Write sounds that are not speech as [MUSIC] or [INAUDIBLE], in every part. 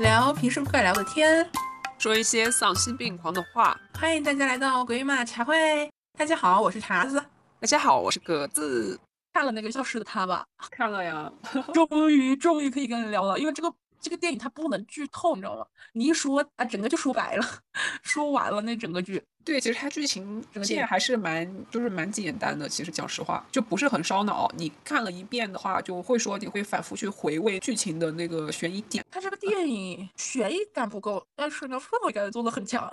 聊平时不敢聊的天，说一些丧心病狂的话。欢迎大家来到鬼马茶会。大家好，我是茶子。大家好，我是格子。看了那个消失的他吧？看了呀。[LAUGHS] 终于，终于可以跟人聊了，因为这个。这个电影它不能剧透，你知道吗？你一说啊，整个就说白了，[LAUGHS] 说完了那整个剧。对，其实它剧情整个还是蛮就是蛮简单的。其实讲实话，就不是很烧脑。你看了一遍的话，就会说你会反复去回味剧情的那个悬疑点。它这个电影悬疑感不够，但是呢氛围感做的很强。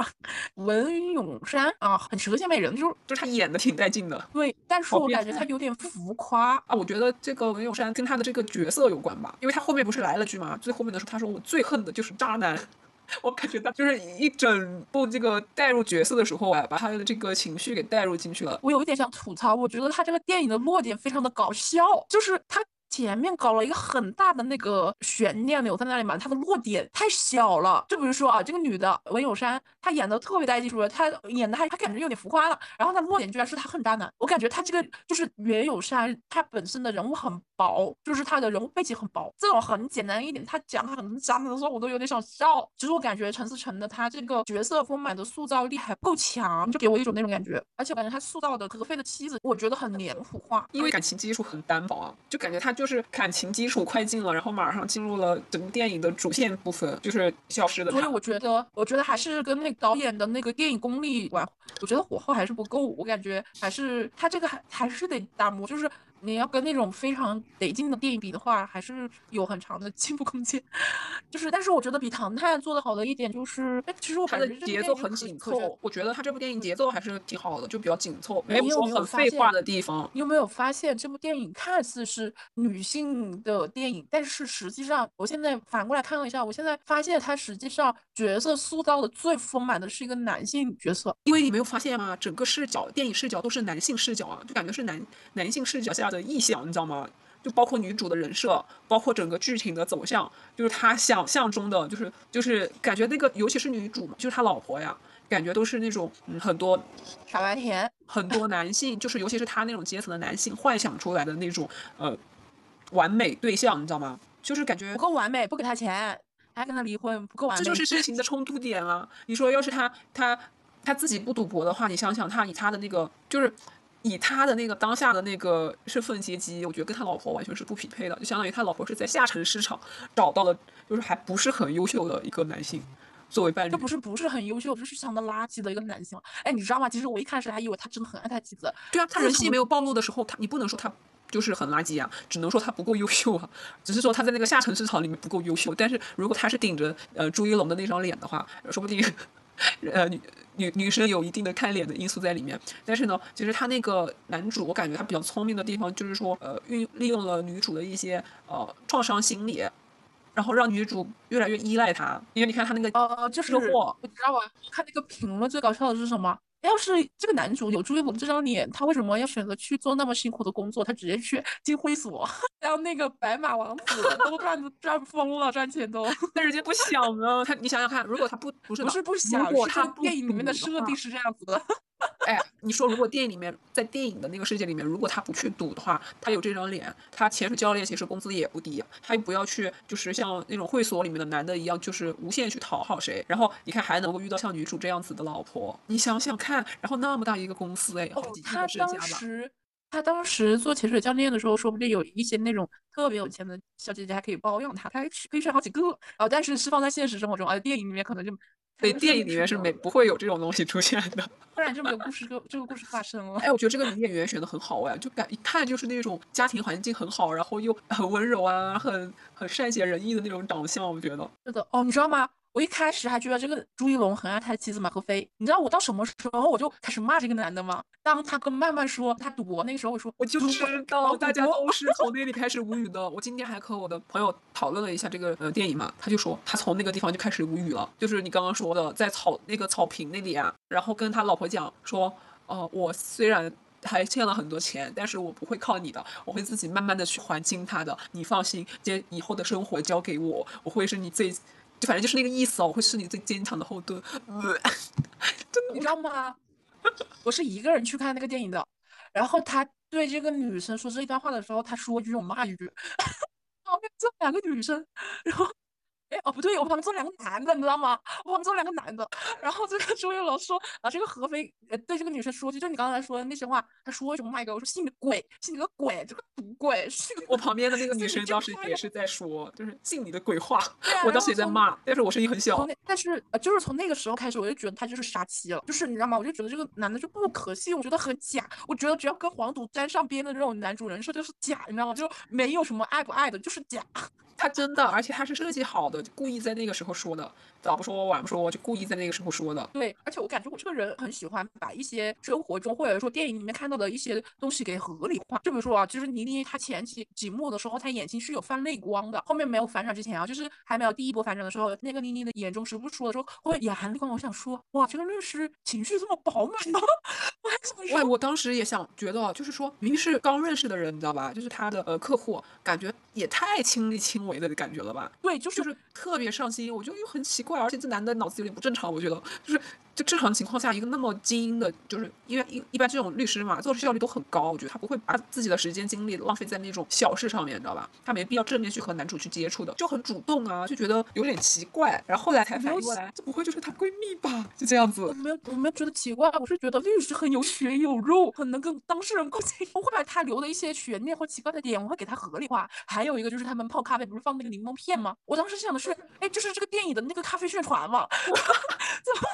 文咏珊啊，很蛇蝎美人，就是就是他演的挺带劲的。对，但是我感觉他有点浮夸啊。我觉得这个文咏珊跟他的这个角色有关吧，因为他后面不是来了句嘛，最后面的时候他说我最恨的就是渣男。我感觉到就是一整部这个带入角色的时候啊，把他的这个情绪给带入进去了。我有一点想吐槽，我觉得他这个电影的落点非常的搞笑，就是他。前面搞了一个很大的那个悬念留在那里嘛，它的落点太小了。就比如说啊，这个女的文咏珊，她演的特别带技术，她演的还她感觉有点浮夸了。然后她落点居然是她恨渣男，我感觉她这个就是袁咏珊，她本身的人物很薄，就是他的人物背景很薄。这种很简单一点，他讲她很渣男的时候，我都有点想笑。其实我感觉陈思诚的他这个角色丰满的塑造力还不够强，就给我一种那种感觉。而且我感觉他塑造的何飞的妻子，我觉得很脸谱化，因为感情基础很单薄啊，就感觉他。就是感情基础快进了，然后马上进入了整部电影的主线部分，就是消失的。所以我觉得，我觉得还是跟那个导演的那个电影功力有关。我觉得火候还是不够，我感觉还是他这个还还是得打磨，就是。你要跟那种非常得劲的电影比的话，还是有很长的进步空间。就是，但是我觉得比《唐探》做的好的一点就是，哎，其实我感觉节奏很紧凑。我觉得他这部电影节奏还是挺好的，就比较紧凑，没有很废话的地方。你有没有发现这部电影看似是女性的电影，但是实际上，我现在反过来看了一下，我现在发现它实际上角色塑造的最丰满的是一个男性角色。因为你没有发现吗？整个视角，电影视角都是男性视角啊，就感觉是男男性视角下。的意向，你知道吗？就包括女主的人设，包括整个剧情的走向，就是他想象中的，就是就是感觉那个，尤其是女主嘛，就是他老婆呀，感觉都是那种嗯很多傻白甜，很多男性，就是尤其是他那种阶层的男性幻想出来的那种呃完美对象，你知道吗？就是感觉不够完美，不给他钱，还跟他离婚，不够完美，这就是剧 [LAUGHS] 情的冲突点啊！你说要是他他他自己不赌博的话，你想想他以他的那个就是。以他的那个当下的那个身份阶级，我觉得跟他老婆完全是不匹配的，就相当于他老婆是在下沉市场找到了，就是还不是很优秀的一个男性作为伴侣。这不是不是很优秀，这是相当垃圾的一个男性。哎，你知道吗？其实我一开始还以为他真的很爱他妻子。对啊，他人性没有暴露的时候，他你不能说他就是很垃圾啊，只能说他不够优秀啊，只是说他在那个下沉市场里面不够优秀。但是如果他是顶着呃朱一龙的那张脸的话，说不定。[LAUGHS] 呃，女女女生有一定的看脸的因素在里面，但是呢，其实他那个男主，我感觉他比较聪明的地方就是说，呃，运利用了女主的一些呃创伤心理，然后让女主越来越依赖他。因为你看他那个呃，就是我知道吧？看那个评论最搞笑的是什么？要是这个男主有朱一龙这张脸，他为什么要选择去做那么辛苦的工作？他直接去 [LAUGHS] 进会所，让那个白马王子都赚 [LAUGHS] 赚疯了，赚钱都。但人家不想啊，他你想想看，如果他不不是不是不想，如果他电影里面的设定是这样子的。哎，你说如果电影里面在电影的那个世界里面，如果他不去赌的话，他有这张脸，他潜水教练其实工资也不低，他又不要去，就是像那种会所里面的男的一样，就是无限去讨好谁，然后你看还能够遇到像女主这样子的老婆，你想想看，然后那么大一个公司，哎，好几亿的身家吧。他当时做潜水教练的时候，说不定有一些那种特别有钱的小姐姐还可以包养他，他还可以选好几个。哦，但是是放在现实生活中，而电影里面可能就。对，电影里面是没不会有这种东西出现的，不然就没有故事，这个故事发生了。哎，我觉得这个女演员选的很好哎，就感一看就是那种家庭环境很好，然后又很温柔啊，很很善解人意的那种长相，我觉得。是的，哦，你知道吗？我一开始还觉得这个朱一龙很爱他的妻子马克飞，你知道我到什么时候我就开始骂这个男的吗？当他跟曼曼说他赌博那个时候，我说我就知道大家都是从那里 [LAUGHS] 开始无语的。我今天还和我的朋友讨论了一下这个呃电影嘛，他就说他从那个地方就开始无语了，就是你刚刚说的在草那个草坪那里啊，然后跟他老婆讲说，哦，我虽然还欠了很多钱，但是我不会靠你的，我会自己慢慢的去还清他的，你放心，接以后的生活交给我，我会是你最。就反正就是那个意思哦，我会是你最坚强的后盾。[LAUGHS] 真的你知道吗？[LAUGHS] 我是一个人去看那个电影的，然后他对这个女生说这一段话的时候，他说一句我骂一句，旁边这两个女生，然后哎哦不对，我旁边坐两个男的，你知道吗？我旁边坐两个男的，然后这个周月龙说啊，这个何飞呃对这个女生说，句就你刚才说的那些话，他说什么麦哥，我说信你个鬼，信你个鬼，这个赌鬼，我旁边的那个女生当时也是在说，就是信你的鬼话啊，我当时也在骂，但是我声音很小但是呃，就是从那个时候开始，我就觉得他就是杀妻了，就是你知道吗？我就觉得这个男的就不可信，我觉得很假。我觉得只要跟黄赌沾上边的这种男主人设就是假，你知道吗？就没有什么爱不爱的，就是假。他真的，而且他是设计好的，就故意在那个时候说的，早不说晚不说，就故意在那个时候说的。对，而且我感觉我这个人很喜欢把一些生活中或者说电影里面看到的一些东西给合理化。就比如说啊，就是倪妮她前期几幕的时候，她眼睛是有泛泪光的，后面没有反转之前啊，就是还没有第一波反转的时候，那个倪妮的眼中时不时说的时候会眼含泪光。我想说，哇，这个律师情绪这么饱满吗？[LAUGHS] 我还想哇，说，我当时也想觉得，就是说明明是刚认识的人，你知道吧？就是他的呃客户，感觉也太亲力亲为的感觉了吧？对，就就是是特别上心，我觉得又很奇怪，而且这男的脑子有点不正常，我觉得就是就正常情况下，一个那么精英的，就是因为一一般这种律师嘛，做事效率都很高，我觉得他不会把自己的时间精力浪费在那种小事上面，你知道吧？他没必要正面去和男主去接触的，就很主动啊，就觉得有点奇怪，然后后来才反应过来，这不会就是她闺蜜吧？就这样子我。没有，我没有觉得奇怪，我是觉得律师很有血有肉，很能跟当事人沟通。我会把他留的一些悬念或奇怪的点，我会给他合理化。还有一个就是他们泡咖啡不是放那个柠檬片吗？我当时想的是，哎，这是这个电影的那个咖啡宣传嘛？[LAUGHS] 怎么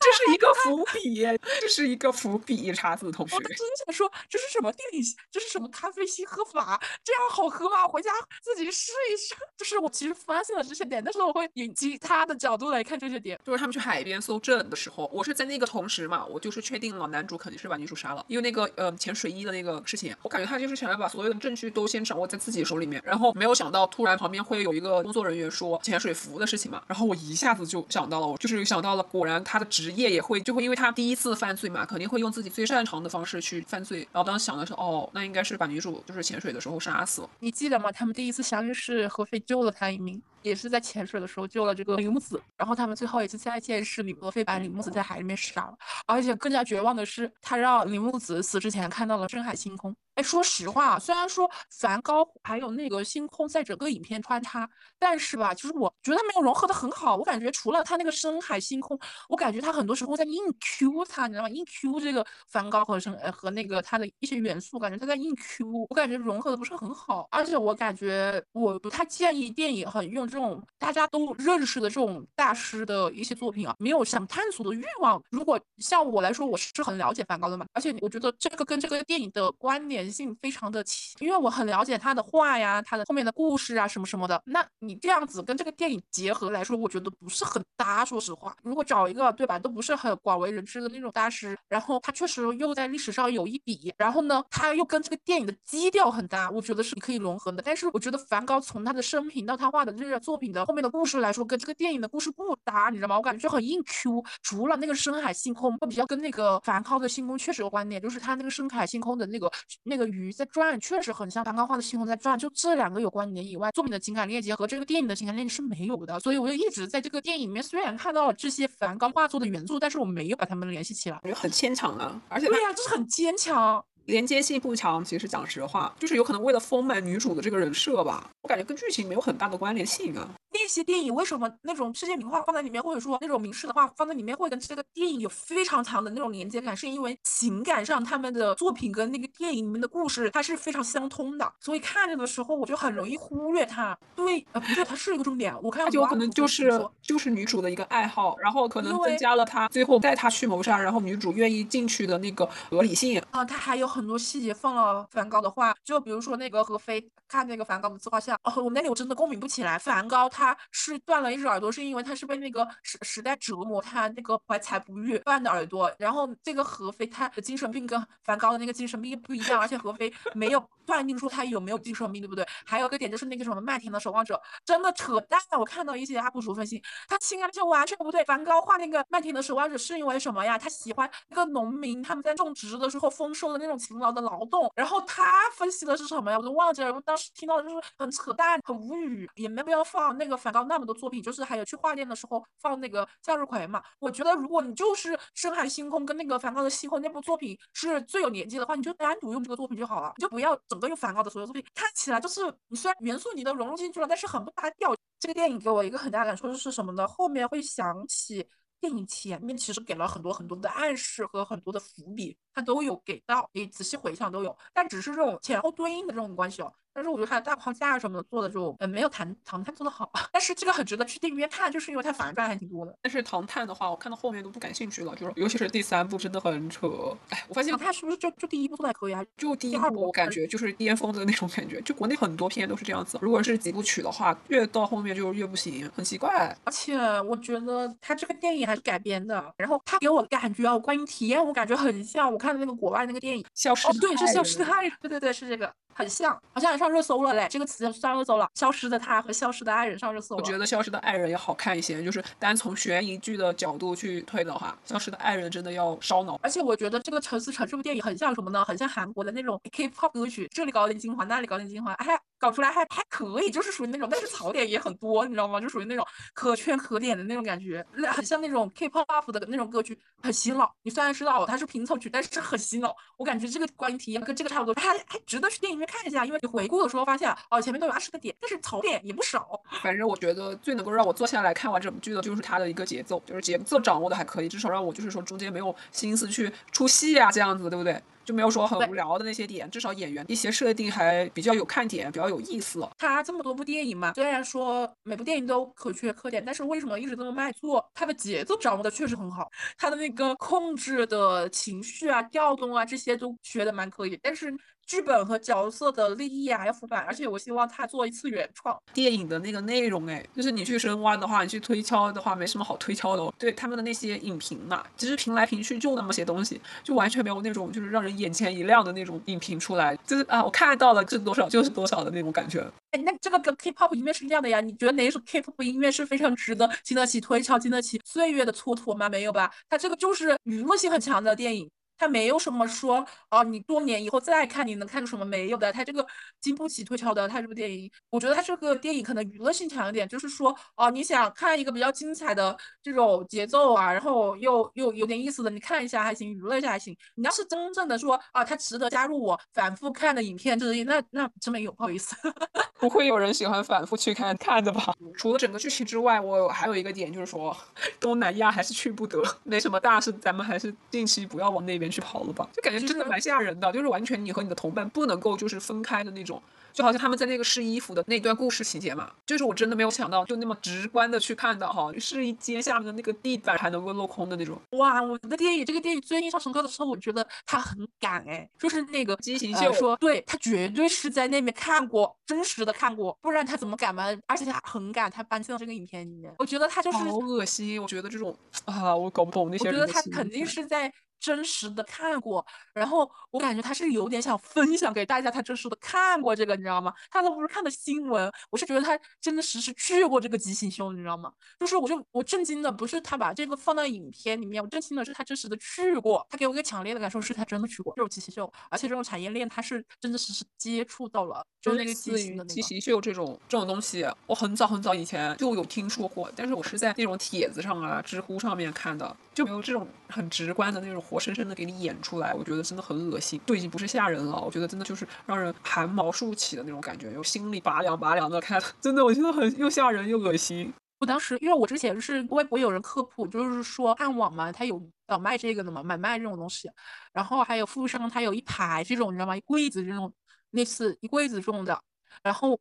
这是一个伏笔，这是一个伏笔，茶子同学我。当时就想说，这是什么地理？这是什么咖啡西喝法？这样好喝吗？回家自己试一试。[LAUGHS] 就是我其实发现了这些点，但是我会以其他的角度来看这些点。就是他们去海边搜证的时候，我是在那个同时嘛，我就是确定了男主肯定是把女主杀了，因为那个呃潜水衣的那个事情，我感觉他就是想要把所有的证据都先掌握在自己手里面，然后没有想到突然旁边会有一个工作人员说潜水服的事情嘛，然后我一下子就想到了，我就是想到了，果然他的职业也会就会因为他第一次犯罪嘛，肯定会用自己最擅长的方式去犯罪，然后当时想的是哦，那应该是把女主就是潜水的时候杀死了。你记得吗？他们第一次相遇是何飞救了他一命，也是在潜水的时候救了这个铃木子，然后他们最后也是在一件事里，何非把铃木子在海里面杀了，而且更加绝望的是，他让铃木子死之前看到了深海星空。哎，说实话，虽然说梵高还有那个星空在整个影片穿插，但是吧，就是我觉得他没有融合的很好。我感觉除了他那个深海星空，我感觉他很多时候在硬 Q 他，你知道吗？硬 Q 这个梵高和深呃和那个他的一些元素，感觉他在硬 Q，我感觉融合的不是很好。而且我感觉我不太建议电影很用这这种大家都认识的这种大师的一些作品啊，没有想探索的欲望。如果像我来说，我是很了解梵高的嘛，而且我觉得这个跟这个电影的关联性非常的强，因为我很了解他的画呀，他的后面的故事啊什么什么的。那你这样子跟这个电影结合来说，我觉得不是很搭。说实话，如果找一个对吧，都不是很广为人知的那种大师，然后他确实又在历史上有一笔，然后呢，他又跟这个电影的基调很搭，我觉得是可以融合的。但是我觉得梵高从他的生平到他画的这个作品的后面的故事来说，跟这个电影的故事不搭，你知道吗？我感觉就很硬 Q。除了那个深海星空，会比较跟那个梵高的星空确实有关联，就是他那个深海星空的那个那个鱼在转，确实很像梵高画的星空在转。就这两个有关联以外，作品的情感链接和这个电影的情感链接是没有的。所以我就一直在这个电影里面，虽然看到了这些梵高画作的元素，但是我没有把它们联系起来。很牵强啊，而且他对呀、就是很坚强。连接性不强。其实讲实话，就是有可能为了丰满女主的这个人设吧，我感觉跟剧情没有很大的关联性啊。那些电影为什么那种世界名画放在里面，或者说那种名士的画放在里面，会跟这个电影有非常强的那种连接感，是因为情感上他们的作品跟那个电影里面的故事它是非常相通的，所以看着的时候我就很容易忽略它。对，呃，不对，它是一个重点。我看它就有可能就是就是女主的一个爱好，然后可能增加了她最后带她去谋杀，然后女主愿意进去的那个合理性。啊，它还有很多细节放了梵高的画，就比如说那个何非看那个梵高的自画像，哦，我那里我真的共鸣不起来。梵高他是断了一只耳朵，是因为他是被那个时时代折磨，他那个怀才不遇断的耳朵。然后这个何非他的精神病跟梵高的那个精神病不一样，而且何非没有断定出他有没有精神病，对不对？还有一个点就是那个什么麦田的守望者，真的扯淡。我看到一些 UP 主分析，他情感就完全不对。梵高画那个麦田的守望者是因为什么呀？他喜欢那个农民他们在种植的时候丰收的那种勤劳的劳动。然后他分析的是什么呀？我都忘记了。我当时听到的就是很扯淡，很无语，也没必要放那个梵高那么多作品，就是还有去画店的时候放那个向日葵嘛。我觉得如果你就是深海星空跟那个梵高的星空那部作品是最有年纪的话，你就单独用这个作品就好了，你就不要整个用梵高的所有作品，看起来就是你虽然元素你都融入进去了，但是很不搭调。这个电影给我一个很大的感受是什么呢？后面会想起。电影前面其实给了很多很多的暗示和很多的伏笔，它都有给到，你仔细回想都有，但只是这种前后对应的这种关系哦。但是我觉得它的大框架什么的做的就，呃，没有唐唐探做的好。[LAUGHS] 但是这个很值得去电影院看，就是因为它反转还挺多的。但是唐探的话，我看到后面都不感兴趣了，就是尤其是第三部真的很扯。哎，我发现唐探是不是就就第一部做的还可以啊？就第一部我感觉就是巅峰的那种感觉，就国内很多片都是这样子。如果是几部曲的话，越到后面就越不行，很奇怪。而且我觉得它这个电影还是改编的，然后它给我的感觉啊，观影体验我感觉很像我看的那个国外那个电影《消失》。哦，对，是《消失的爱人》。对对对，是这个。很像，好像也上热搜了嘞。这个词上热搜了，消失的他和消失的爱人上热搜。我觉得消失的爱人要好看一些，就是单从悬疑剧的角度去推的话，消失的爱人真的要烧脑。而且我觉得这个陈思诚这部电影很像什么呢？很像韩国的那种 K-pop 歌曲，这里搞点精华，那里搞点精华，还搞出来还还可以，就是属于那种，但是槽点也很多，你知道吗？就属于那种可圈可点的那种感觉，那很像那种 K-pop 的那种歌曲，很洗脑。你虽然知道它是拼凑曲，但是很洗脑。我感觉这个观影体验跟这个差不多，还还值得去电影院看一下，因为你回。顾的时候发现哦，前面都有二十个点，但是槽点也不少。反正我觉得最能够让我坐下来看完整部剧的，就是它的一个节奏，就是节奏掌握的还可以，至少让我就是说中间没有心思去出戏啊，这样子，对不对？就没有说很无聊的那些点，至少演员一些设定还比较有看点，比较有意思。他这么多部电影嘛，虽然说每部电影都可圈可点，但是为什么一直这么卖座？他的节奏掌握的确实很好，他的那个控制的情绪啊、调动啊这些都学的蛮可以，但是。剧本和角色的立意啊要浮板，而且我希望他做一次原创电影的那个内容，哎，就是你去深挖的话，你去推敲的话，没什么好推敲的。哦对他们的那些影评嘛，其实评来评去就那么些东西，就完全没有那种就是让人眼前一亮的那种影评出来，就是啊，我看到了是多少就是多少的那种感觉。哎，那这个跟 K-pop 音乐是一样的呀？你觉得哪一首 K-pop 音乐是非常值得经得起推敲、经得起岁月的蹉跎吗？没有吧？它这个就是娱乐性很强的电影。他没有什么说哦，你多年以后再看你能看出什么没有的。他这个经不起推敲的。他这部电影，我觉得他这个电影可能娱乐性强一点，就是说哦，你想看一个比较精彩的这种节奏啊，然后又又有点意思的，你看一下还行，娱乐一下还行。你要是真正的说啊，他值得加入我反复看的影片之一，那那真没有，不好意思，[LAUGHS] 不会有人喜欢反复去看看的吧？除了整个剧情之外，我还有一个点就是说，东南亚还是去不得，没什么大事，咱们还是近期不要往那边。去跑了吧，就感觉真的蛮吓人的，就是完全你和你的同伴不能够就是分开的那种，就好像他们在那个试衣服的那段故事情节嘛，就是我真的没有想到，就那么直观的去看到哈，试衣间下面的那个地板还能够镂空的那种。哇，我的电影这个电影最印象深刻的时候，我觉得他很敢哎，就是那个畸形秀说，对他绝对是在那边看过，真实的看过，不然他怎么敢嘛？而且他很敢，他搬进了这个影片里面，我觉得他就是好恶心，我觉得这种啊，我搞不懂那些。我觉得他肯定是在。真实的看过，然后我感觉他是有点想分享给大家，他真实的看过这个，你知道吗？他都不是看的新闻，我是觉得他真的实时去过这个畸形秀，你知道吗？就是我就我震惊的不是他把这个放到影片里面，我震惊的是他真实的去过，他给我一个强烈的感受是他真的去过这种畸形秀，而且这种产业链他是真的实实接触到了，就那个畸形的畸形秀这种这种东西，我很早很早以前就有听说过，但是我是在那种帖子上啊、知乎上面看的，就没有这种很直观的那种。活生生的给你演出来，我觉得真的很恶心，都已经不是吓人了，我觉得真的就是让人汗毛竖起的那种感觉，有心里拔凉拔凉的看，[LAUGHS] 真的我觉得很又吓人又恶心。我当时因为我之前是微博有人科普，就是说暗网嘛，它有呃卖这个的嘛，买卖这种东西，然后还有富商，它有一排这种你知道吗？一柜子这种类似一柜子这种的，然后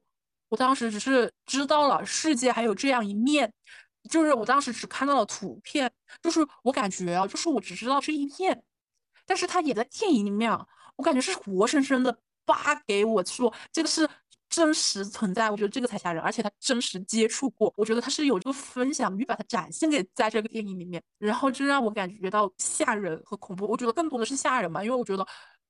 我当时只是知道了世界还有这样一面。就是我当时只看到了图片，就是我感觉啊，就是我只知道这一片，但是他也在电影里面，我感觉是活生生的发给我说这个是真实存在，我觉得这个才吓人，而且他真实接触过，我觉得他是有这个分享欲，把它展现给在这个电影里面，然后就让我感觉到吓人和恐怖，我觉得更多的是吓人嘛，因为我觉得。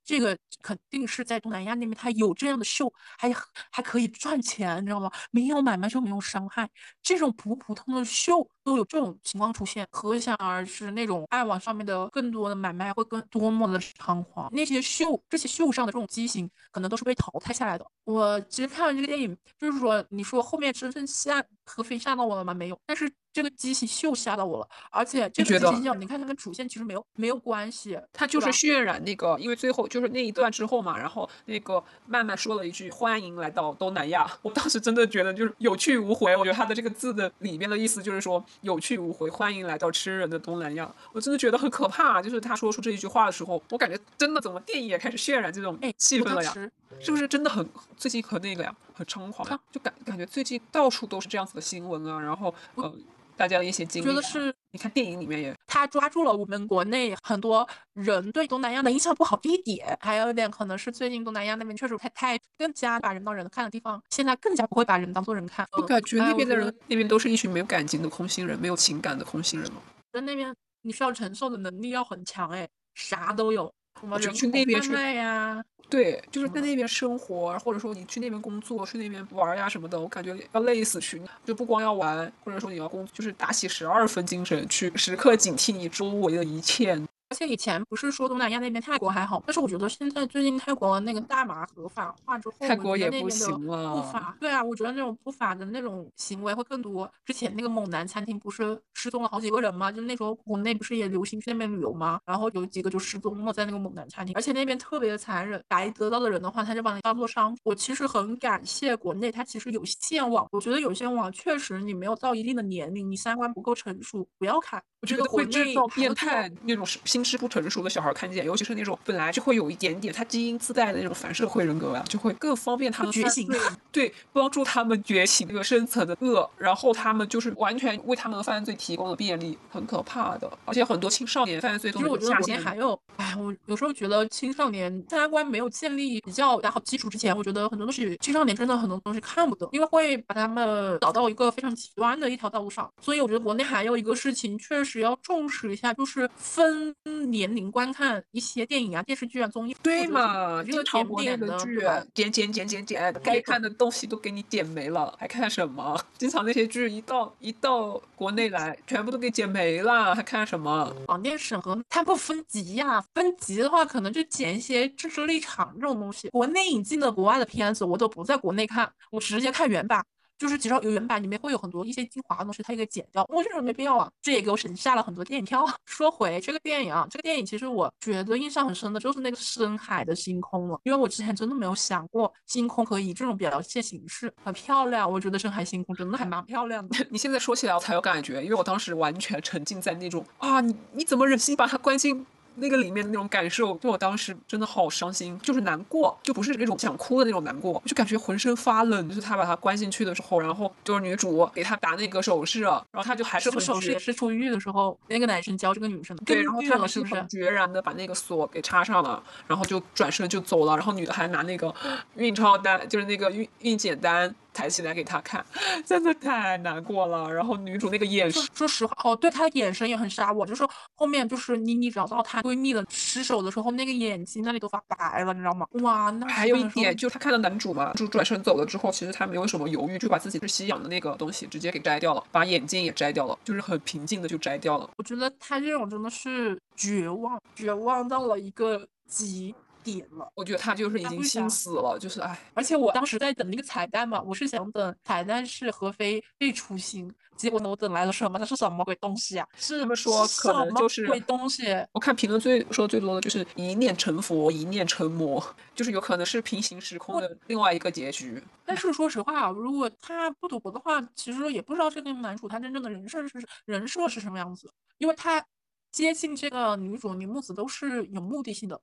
这个肯定是在东南亚那边，他有这样的秀，还还可以赚钱，你知道吗？没有买卖就没有伤害，这种普普通的秀都有这种情况出现，可想而知那种爱网上面的更多的买卖会更多么的猖狂。那些秀，这些秀上的这种畸形，可能都是被淘汰下来的。我其实看完这个电影，就是说，你说后面真正下合肥吓到我了吗？没有，但是这个机器秀吓到我了，而且这个觉得机器秀，你看它跟主线其实没有没有关系，它就是渲染那个，因为最后就是那一段之后嘛，然后那个曼曼说了一句“欢迎来到东南亚”，我当时真的觉得就是有去无回。我觉得他的这个字的里面的意思就是说有去无回，欢迎来到吃人的东南亚。我真的觉得很可怕，就是他说出这一句话的时候，我感觉真的怎么电影也开始渲染这种哎，气氛了呀？是不是真的很最近很那个呀，很猖狂呀？就感感觉最近到处都是这样子的新闻啊，然后呃，大家的一些经历、啊，觉得是你看电影里面也他抓住了我们国内很多人对东南亚的印象不好的一点，还有一点可能是最近东南亚那边确实太太更加把人当人看的地方，现在更加不会把人当做人看。我感觉哎那边的人那边都是一群没有感情的空心人，没有情感的空心人嘛。在那边你需要承受的能力要很强，哎，啥都有，我觉得人口贩去那边去卖呀，对，就是在嗯那边生活，或者说你去那边工作、去那边玩呀什么的，我感觉要累死去。就不光要玩，或者说你要工，就是打起十二分精神去，时刻警惕你周围的一切。而且以前不是说东南亚那边泰国还好，但是我觉得现在最近泰国那个大麻合法化之后，泰国也不行了不法，对啊，我觉得那种不法的那种行为会更多。之前那个猛男餐厅不是失踪了好几个人吗？就那时候国内不是也流行去那边旅游吗？然后有几个就失踪了在那个猛男餐厅，而且那边特别的残忍，白得到的人的话，他就把你当做商品。我其实很感谢国内，它其实有线网，我觉得有线网确实你没有到一定的年龄，你三观不够成熟，不要看。我觉得会制造变态那种是心智不成熟的小孩看见，尤其是那种本来就会有一点点他基因自带的那种反社会人格啊，就会更方便他们犯觉醒罪对，帮助他们觉醒那个深层的恶，然后他们就是完全为他们的犯罪提供了便利，很可怕的。而且很多青少年犯罪都其实我觉得国内是下线还有，哎，我有时候觉得青少年三观没有建立比较打好基础之前，我觉得很多东西青少年真的很多东西看不懂，因为会把他们导到一个非常极端的一条道路上。所以我觉得国内还有一个事情确实要重视一下，就是分年龄观看一些电影啊、电视剧啊、综艺。对嘛，是一个经常点点国内的剧剪剪剪剪剪，该看的东西都给你剪没了，还看什么？经常那些剧一到一到国内来，全部都给剪没了，还看什么？广电审核它不分级呀、分级的话可能就剪一些政治立场这种东西。国内引进的国外的片子，我都不在国内看，我直接看原版。就是只要有原版，里面会有很多一些精华的东西，它也给剪掉。我觉得没必要啊，这也给我省下了很多电影票。[LAUGHS] 说回这个电影啊，这个电影其实我觉得印象很深的就是那个深海的星空了，因为我之前真的没有想过星空可以这种表现形式，很漂亮。我觉得深海星空真的还蛮漂亮的。[LAUGHS] 你现在说起来我才有感觉，因为我当时完全沉浸在那种啊，你你怎么忍心把它关进那个里面的那种感受？就我当时真的好伤心，就是难过，就不是那种想哭的那种难过，就感觉浑身发冷。就是他把他关进去的时候，然后就是女主给他打那个手势，然后他就还是这个很决手势也是出狱的时候，那个男生教这个女生的，对，然后他狱了是很？决然的把那个锁给插上了，然后就转身就走了，然后女的还拿那个运钞单，就是那个运运检单抬起来给他看，真的太难过了。然后女主那个眼神说，说实话，哦，对，她的眼神也很杀我，就是后面就是妮妮找到她闺蜜的失手的时候，那个眼睛那里都发白了，你知道吗？哇，那还有一点，就是他看到男主嘛，就转身走了之后，其实她没有什么犹豫，就把自己是吸氧的那个东西直接给摘掉了，把眼镜也摘掉了，就是很平静的就摘掉了。我觉得她这种真的是绝望，绝望到了一个极点了。我觉得他就是已经心死了，就是哎，而且我当时在等那个彩蛋嘛，我是想等彩蛋是何非被处刑，结果呢，我等来了什么？那是什么鬼东西啊？是他们说可能就是鬼东西。我看评论最说最多的就是一念成佛，一念成魔，就是有可能是平行时空的另外一个结局。但是说实话啊，如果他不赌博的话，其实也不知道这个男主他真正的人设是人设是什么样子，因为他接近这个女主女木子都是有目的性的，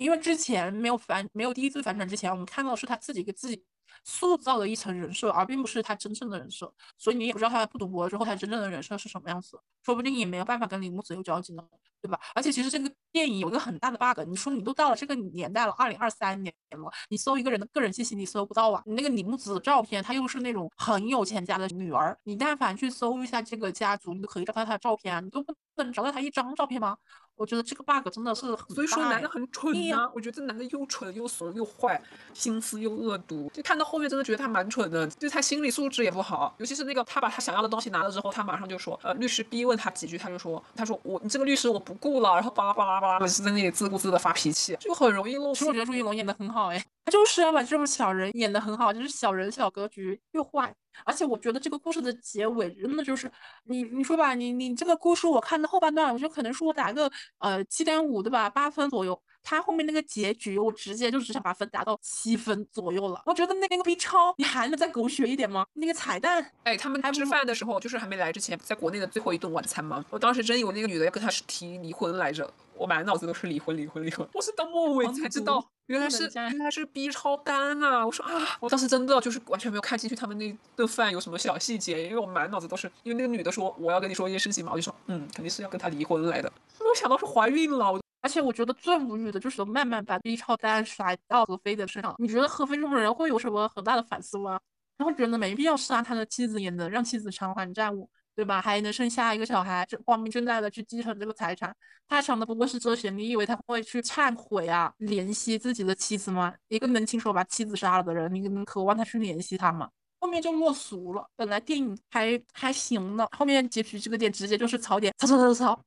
因为之前没有反没有第一次反转之前，我们看到的是他自己给自己塑造的一层人设，而并不是他真正的人设，所以你也不知道他不赌博之后他真正的人设是什么样子，说不定也没有办法跟铃木子有交集呢。对吧？而且其实这个电影有一个很大的 bug，你说你都到了这个年代了，二零二三年了，你搜一个人的个人信息你搜不到啊。你那个李木子的照片，她又是那种很有钱家的女儿，你但凡去搜一下这个家族，你都可以找到她的照片啊，你都不能找到她一张照片吗？我觉得这个 bug 真的是很所以说男的很蠢对呐、呀我觉得这男的又蠢又怂又坏，心思又恶毒。就看到后面真的觉得他蛮蠢的，就是他心理素质也不好。尤其是那个他把他想要的东西拿了之后，他马上就说，呃，律师逼问他几句，他就说，他说我你这个律师我不雇了，然后巴拉巴拉巴拉的是在那里自顾自的发脾气，就很容易露出其实我觉得朱一龙演的很好哎，就是要把这种小人演得很好，就是小人小格局又坏。而且我觉得这个故事的结尾真的就是你你说吧，你你这个故事我看的后半段，我觉得可能说我打个呃七点五对吧，八分左右。他后面那个结局，我直接就只想把分打到七分左右了。我觉得那个 B 超，你还能再狗血一点吗？那个彩蛋，哎，他们吃饭的时候，就是还没来之前，在国内的最后一顿晚餐吗？我当时真以为那个女的要跟他是提离婚来着，我满脑子都是离婚离婚离婚。我是到末尾才知道，原来是原来是 B 超单啊！我说啊，我当时真的就是完全没有看进去他们那顿饭有什么小细节，因为我满脑子都是因为那个女的说我要跟你说一件事情嘛，我就说嗯，肯定是要跟他离婚来的，没有想到是怀孕了。而且我觉得最无语的就是慢慢把 B 超单甩到何飞的身上。你觉得何飞这种人会有什么很大的反思吗？然后觉得没必要杀他的妻子，也能让妻子偿还债务，对吧？还能生下一个小孩，光明正大的去继承这个财产。他想的不过是这些，你以为他会去忏悔啊，怜惜自己的妻子吗？一个能亲手把妻子杀了的人，你可能渴望他去怜惜他吗？后面就落俗了。本来电影还还行呢，后面结局这个点直接就是槽点，槽槽槽槽。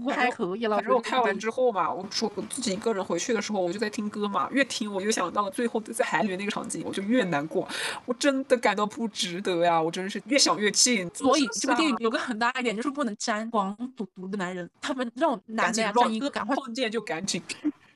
不过还可以了。反正我看完之后嘛，我说我自己一个人回去的时候，我就在听歌嘛，越听我就想到了最后在海里面那个场景，我就越难过。我真的感到不值得呀！我真是越想越气。所以这部电影有个很大一点就是不能沾黄赌毒的男人，他们这种男的呀，让一个赶快碰见就赶紧。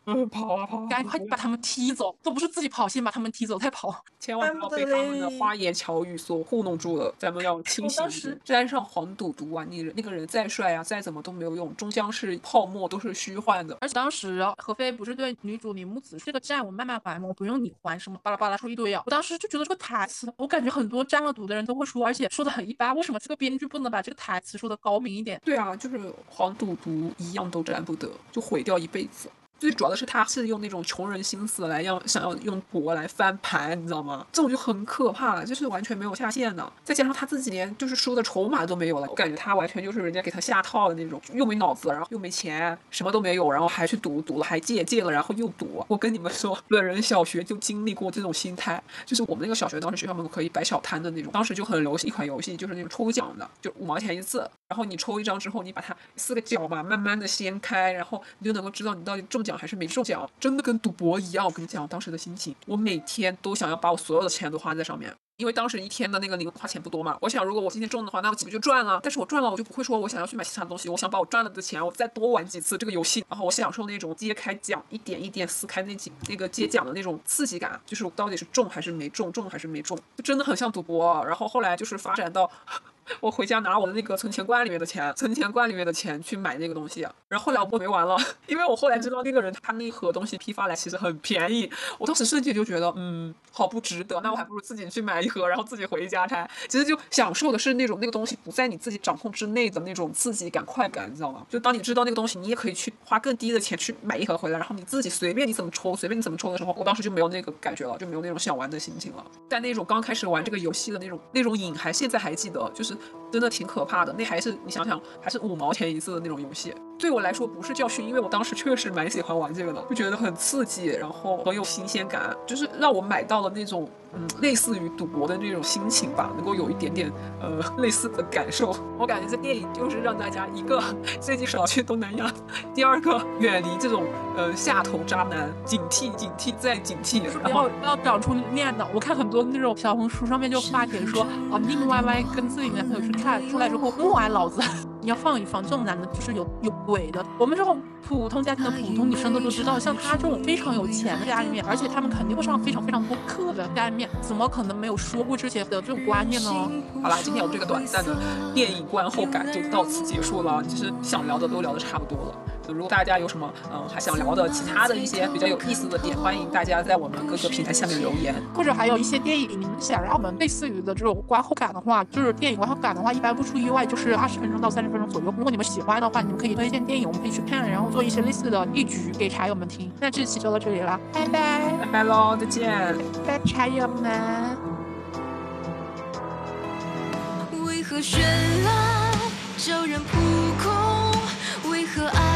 [LAUGHS] 嗯，跑啊跑！赶快把他们踢走，都不是自己跑，先把他们踢走再跑。千万不要被他们的花言巧语所糊弄住了，咱们要清醒。沾上黄赌毒啊，你那个人再帅啊，再怎么都没有用，终将是泡沫，都是虚幻的。而且当时何非不是对女主李木子这个债我慢慢还吗？我不用你还，什么巴拉巴拉说一堆啊。我当时就觉得这个台词，我感觉很多沾了毒的人都会说，而且说的很一般。为什么这个编剧不能把这个台词说的高明一点？对啊，就是黄赌毒一样都沾不得，就毁掉一辈子。最主要的是，他是用那种穷人心思来要想要用博来翻盘，你知道吗？这种就很可怕，就是完全没有下限的。再加上他自己连就是输的筹码都没有了，我感觉他完全就是人家给他下套的那种，又没脑子，然后又没钱，什么都没有，然后还去赌，赌了还借，借了然后又赌。我跟你们说，本人小学就经历过这种心态，就是我们那个小学当时学校门口可以摆小摊的那种，当时就很流行一款游戏，就是那种抽奖的，就五毛钱一次，然后你抽一张之后，你把它四个角嘛慢慢的掀开，然后你就能够知道你到底中奖。还是没中奖，真的跟赌博一样。我跟你讲，当时的心情，我每天都想要把我所有的钱都花在上面，因为当时一天的那个零花钱不多嘛。我想，如果我今天中的话，那我岂不就赚了？但是我赚了，我就不会说我想要去买其他的东西。我想把我赚了的钱，我再多玩几次这个游戏，然后我享受那种揭开奖，一点一点撕开那几那个揭奖的那种刺激感，就是我到底是中还是没中，中还是没中，就真的很像赌博。然后后来就是发展到。我回家拿我的那个存钱罐里面的钱，存钱罐里面的钱去买那个东西，然后后来我没完了，[LAUGHS] 因为我后来知道那个人他那盒东西批发来其实很便宜，我当时瞬间就觉得，嗯，好不值得，那我还不如自己去买一盒，然后自己回家拆。其实就享受的是那种那个东西不在你自己掌控之内的那种刺激感、快感，你知道吗？就当你知道那个东西，你也可以去花更低的钱去买一盒回来，然后你自己随便你怎么抽，随便你怎么抽的时候，我当时就没有那个感觉了，就没有那种想玩的心情了。但那种刚开始玩这个游戏的那种那种瘾，还现在还记得，就是真的挺。可怕的，那还是你想想，还是五毛钱一次的那种游戏，对我来说不是教训，因为我当时确实蛮喜欢玩这个的，就觉得很刺激，然后很有新鲜感，就是让我买到了那种。嗯，类似于赌博的那种心情吧，能够有一点点呃类似的感受。我感觉这电影就是让大家一个最近少去东南亚，第二个远离这种呃下头渣男，警惕警惕再警惕，然后要长出念的。我看很多那种小红书上面就发帖说，啊腻腻歪歪跟自己男朋友去看，出来之后默哀老子。你要放一放，这种男的就是有有鬼的。我们这种普通家庭的普通女生都都知道，像他这种非常有钱的家里面，而且他们肯定会上非常非常多课的家里面，怎么可能没有说过这些的这种观念呢？好啦，今天我们这个短暂的电影观后感就到此结束了。其实想聊的都聊的差不多了。如果大家有什么嗯还想聊的其他的一些比较有意思的点，欢迎大家在我们各个平台下面留言，或者还有一些电影你们想让我们类似于的这种观后感的话，就是电影观后感的话，一般不出意外就是二十分钟到三十分钟左右。如果你们喜欢的话，你们可以推荐电影，我们可以去看，然后做一些类似的例局给茶友们听。那这期就到这里了，拜拜，拜拜喽，再见，拜茶友们。为何绚烂叫人扑空？为何爱？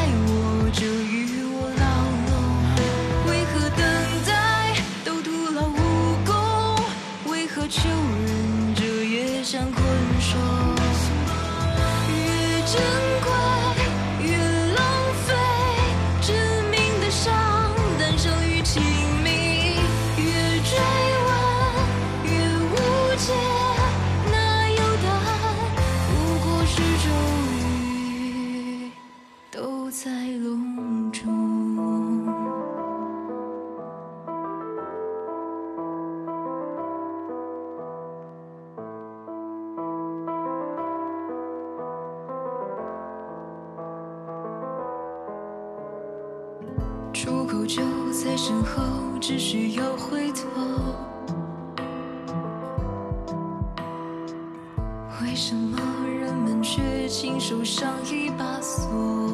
就在身后，只需要回头。为什么人们却亲手上一把锁？